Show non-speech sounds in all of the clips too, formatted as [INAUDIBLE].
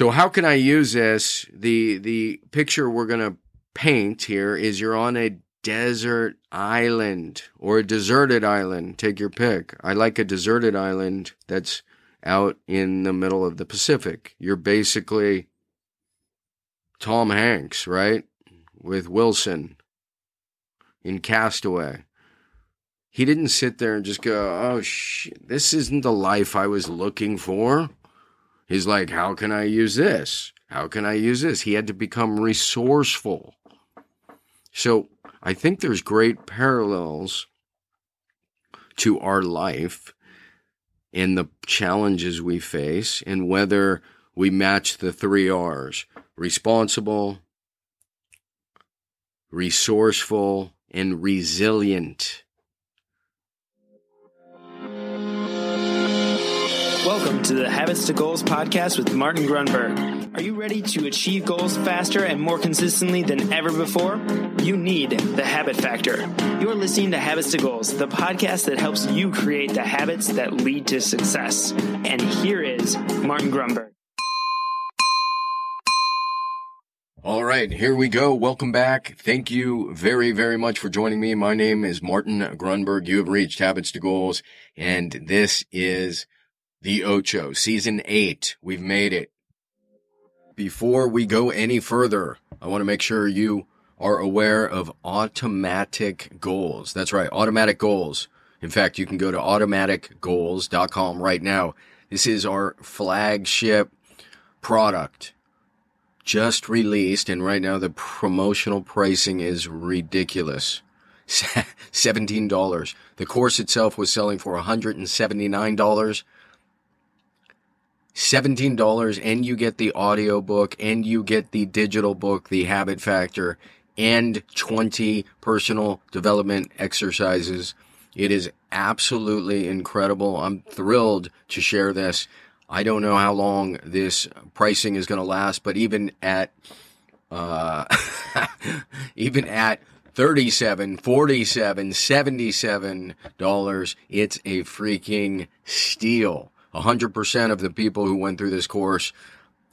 So how can I use this? The the picture we're gonna paint here is you're on a desert island or a deserted island. Take your pick. I like a deserted island that's out in the middle of the Pacific. You're basically Tom Hanks, right? With Wilson in Castaway. He didn't sit there and just go, oh, shit, this isn't the life I was looking for. He's like, how can I use this? How can I use this? He had to become resourceful. So I think there's great parallels to our life and the challenges we face and whether we match the three R's responsible, resourceful, and resilient. Welcome to the Habits to Goals podcast with Martin Grunburg. Are you ready to achieve goals faster and more consistently than ever before? You need the habit factor. You're listening to Habits to Goals, the podcast that helps you create the habits that lead to success. And here is Martin Grunburg. All right, here we go. Welcome back. Thank you very, very much for joining me. My name is Martin Grunburg. You have reached Habits to Goals, and this is the Ocho, season eight. We've made it. Before we go any further, I want to make sure you are aware of automatic goals. That's right, automatic goals. In fact, you can go to automaticgoals.com right now. This is our flagship product just released, and right now the promotional pricing is ridiculous. [LAUGHS] $17. The course itself was selling for $179. $17 and you get the audiobook and you get the digital book, The Habit Factor, and 20 personal development exercises. It is absolutely incredible. I'm thrilled to share this. I don't know how long this pricing is going to last, but even at uh, [LAUGHS] even at 37 47 77 dollars it's a freaking steal 100% of the people who went through this course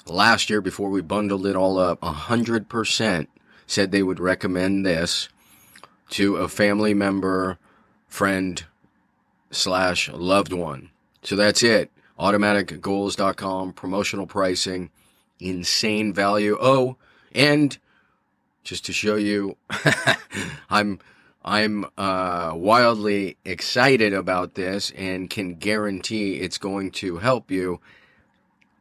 last year before we bundled it all up, 100% said they would recommend this to a family member, friend, slash loved one. So that's it. AutomaticGoals.com, promotional pricing, insane value. Oh, and just to show you, [LAUGHS] I'm I'm uh, wildly excited about this and can guarantee it's going to help you.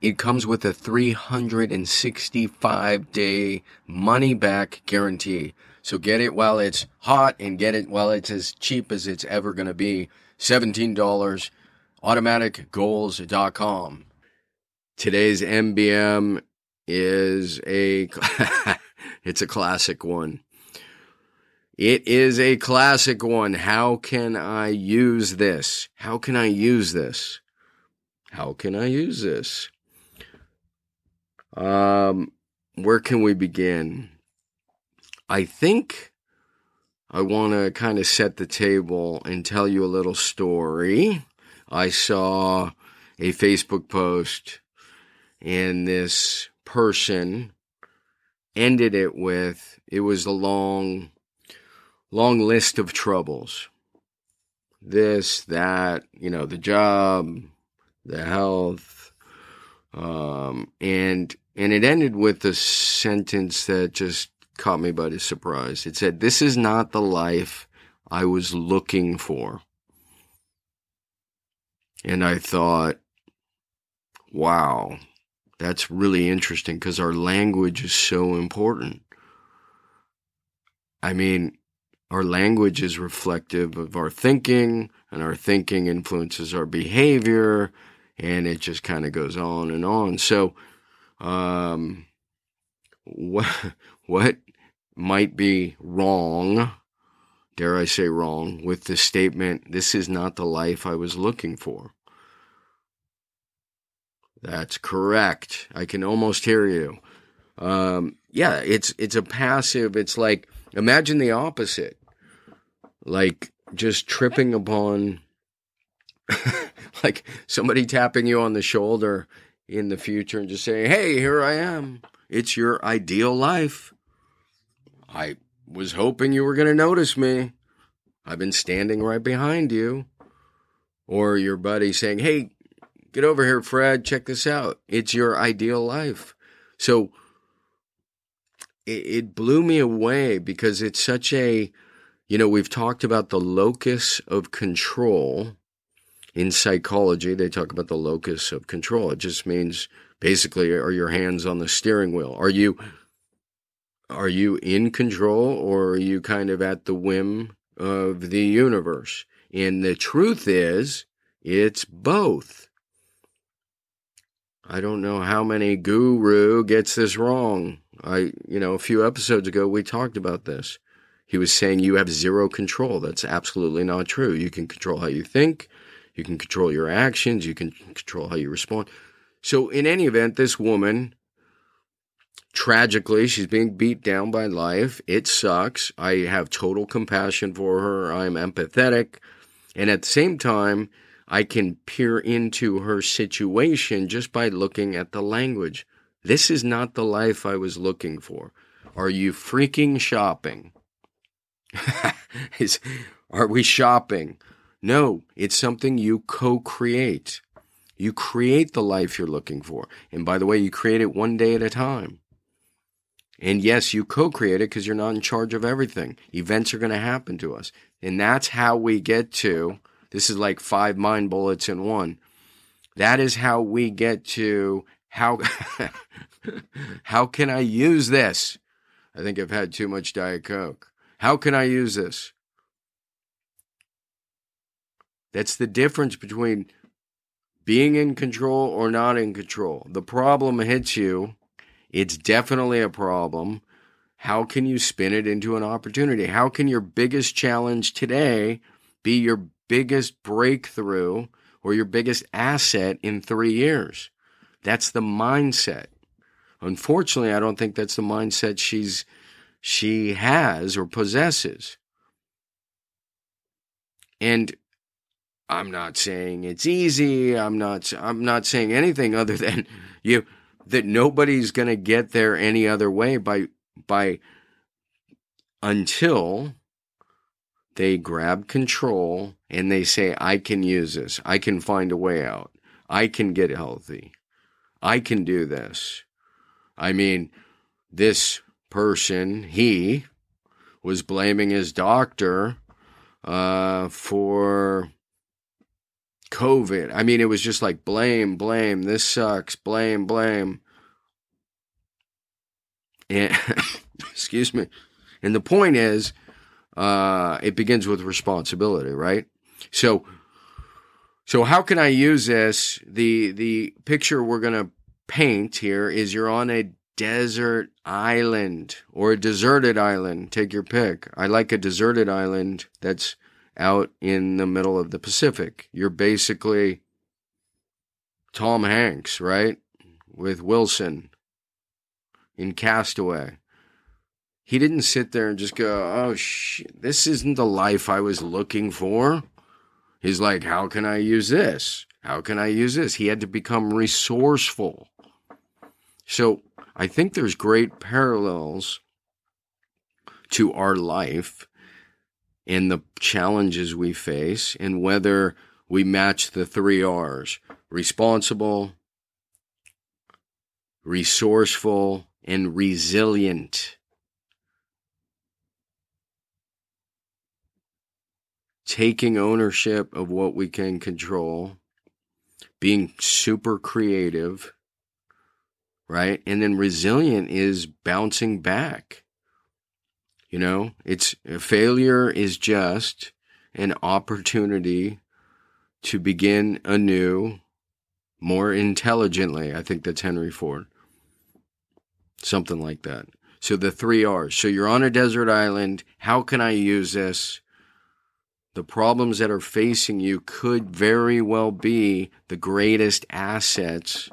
It comes with a 365 day money back guarantee. So get it while it's hot and get it while it's as cheap as it's ever going to be. $17, automaticgoals.com. Today's MBM is a, [LAUGHS] it's a classic one. It is a classic one. How can I use this? How can I use this? How can I use this? Um, where can we begin? I think I want to kind of set the table and tell you a little story. I saw a Facebook post and this person ended it with it was a long long list of troubles. This, that, you know, the job, the health, um, and and it ended with a sentence that just caught me by surprise. It said, "This is not the life I was looking for." And I thought, wow, that's really interesting because our language is so important. I mean, our language is reflective of our thinking, and our thinking influences our behavior, and it just kind of goes on and on. So, um, what [LAUGHS] what might be wrong? Dare I say wrong with the statement? This is not the life I was looking for. That's correct. I can almost hear you. Um, yeah, it's it's a passive. It's like Imagine the opposite. Like just tripping upon, [LAUGHS] like somebody tapping you on the shoulder in the future and just say, hey, here I am. It's your ideal life. I was hoping you were going to notice me. I've been standing right behind you. Or your buddy saying, hey, get over here, Fred, check this out. It's your ideal life. So it, it blew me away because it's such a, you know, we've talked about the locus of control in psychology. They talk about the locus of control. It just means basically, are your hands on the steering wheel? Are you are you in control or are you kind of at the whim of the universe? And the truth is, it's both. I don't know how many guru gets this wrong. I, you know, a few episodes ago we talked about this. He was saying you have zero control. That's absolutely not true. You can control how you think, you can control your actions, you can control how you respond. So, in any event, this woman, tragically, she's being beat down by life. It sucks. I have total compassion for her. I'm empathetic. And at the same time, I can peer into her situation just by looking at the language. This is not the life I was looking for. Are you freaking shopping? [LAUGHS] is, are we shopping? No, it's something you co create. You create the life you're looking for. And by the way, you create it one day at a time. And yes, you co create it because you're not in charge of everything. Events are going to happen to us. And that's how we get to this is like five mind bullets in one. That is how we get to how [LAUGHS] how can I use this? I think I've had too much Diet Coke. How can I use this? That's the difference between being in control or not in control. The problem hits you. It's definitely a problem. How can you spin it into an opportunity? How can your biggest challenge today be your biggest breakthrough or your biggest asset in three years? That's the mindset. Unfortunately, I don't think that's the mindset she's she has or possesses. And I'm not saying it's easy. I'm not I'm not saying anything other [LAUGHS] than you that nobody's going to get there any other way by by until they grab control and they say I can use this. I can find a way out. I can get healthy. I can do this. I mean, this person, he was blaming his doctor uh, for COVID. I mean, it was just like blame, blame, this sucks, blame, blame. And [LAUGHS] excuse me. And the point is, uh, it begins with responsibility, right? So, so how can I use this? The the picture we're gonna paint here is you're on a desert island or a deserted island. Take your pick. I like a deserted island that's out in the middle of the Pacific. You're basically Tom Hanks, right? With Wilson in Castaway. He didn't sit there and just go, oh, shit, this isn't the life I was looking for. He's like, how can I use this? How can I use this? He had to become resourceful. So I think there's great parallels to our life and the challenges we face and whether we match the three R's responsible, resourceful, and resilient. Taking ownership of what we can control, being super creative, right? And then resilient is bouncing back. You know, it's failure is just an opportunity to begin anew more intelligently. I think that's Henry Ford. Something like that. So the three R's. So you're on a desert island. How can I use this? The problems that are facing you could very well be the greatest assets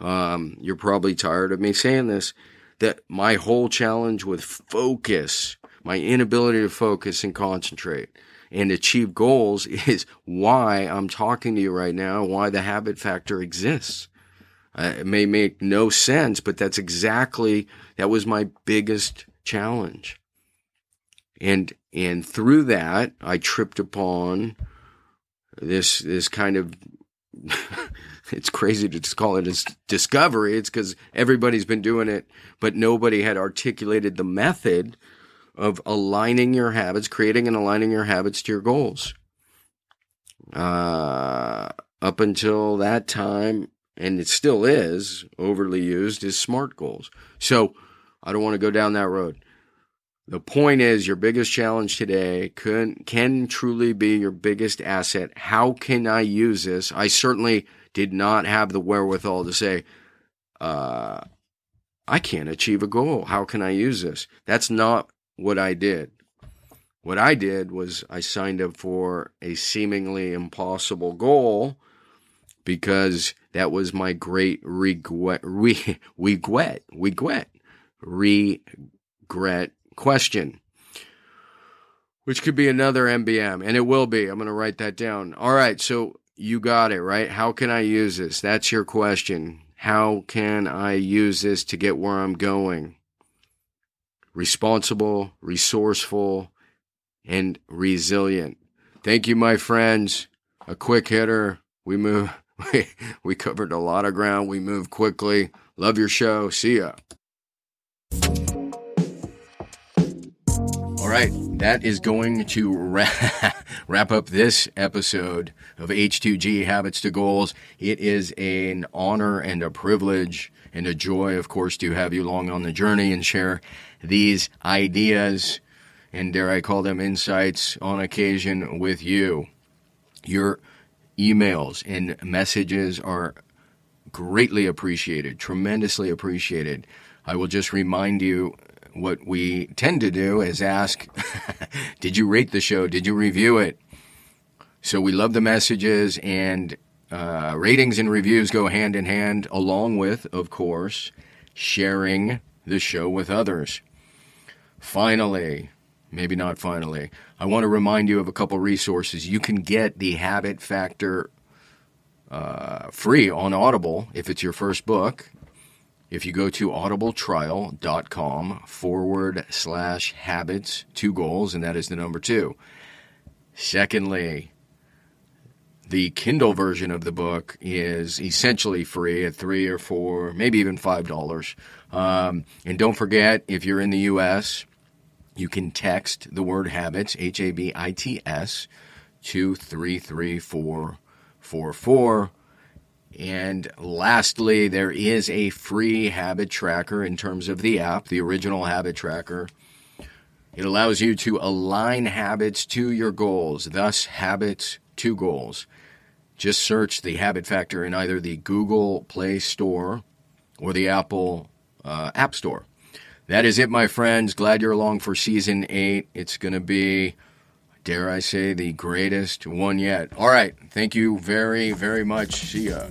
um, you're probably tired of me saying this, that my whole challenge with focus, my inability to focus and concentrate and achieve goals [LAUGHS] is why I'm talking to you right now, why the habit factor exists. Uh, it may make no sense, but that's exactly that was my biggest challenge. And and through that, I tripped upon this this kind of [LAUGHS] it's crazy to call it a discovery. It's because everybody's been doing it, but nobody had articulated the method of aligning your habits, creating and aligning your habits to your goals. Uh, up until that time, and it still is overly used, is SMART goals. So I don't want to go down that road. The point is, your biggest challenge today can, can truly be your biggest asset. How can I use this? I certainly did not have the wherewithal to say, uh, I can't achieve a goal. How can I use this? That's not what I did. What I did was I signed up for a seemingly impossible goal because that was my great regret, [LAUGHS] regret, regret, regret, regret question, which could be another MBM, and it will be. I'm going to write that down. All right, so you got it, right? How can I use this? That's your question. How can I use this to get where I'm going? Responsible, resourceful, and resilient. Thank you, my friends. A quick hitter. We move. [LAUGHS] We, we covered a lot of ground. We move quickly. Love your show. See ya. Right, that is going to wrap, [LAUGHS] wrap up this episode of H2G Habits to Goals. It is an honor and a privilege and a joy, of course, to have you along on the journey and share these ideas and dare I call them insights on occasion with you. Your emails and messages are greatly appreciated, tremendously appreciated. I will just remind you what we tend to do is ask, [LAUGHS] Did you rate the show? Did you review it? So we love the messages, and uh, ratings and reviews go hand in hand, along with, of course, sharing the show with others. Finally, maybe not finally, I want to remind you of a couple resources. You can get the Habit Factor uh, free on Audible if it's your first book. If you go to audibletrial.com forward slash habits, two goals, and that is the number two. Secondly, the Kindle version of the book is essentially free at three or four, maybe even five dollars. Um, and don't forget, if you're in the U.S., you can text the word habits, H A B I T S, to 33444. And lastly, there is a free habit tracker in terms of the app, the original habit tracker. It allows you to align habits to your goals, thus, habits to goals. Just search the habit factor in either the Google Play Store or the Apple uh, App Store. That is it, my friends. Glad you're along for season eight. It's going to be, dare I say, the greatest one yet. All right. Thank you very, very much. See ya.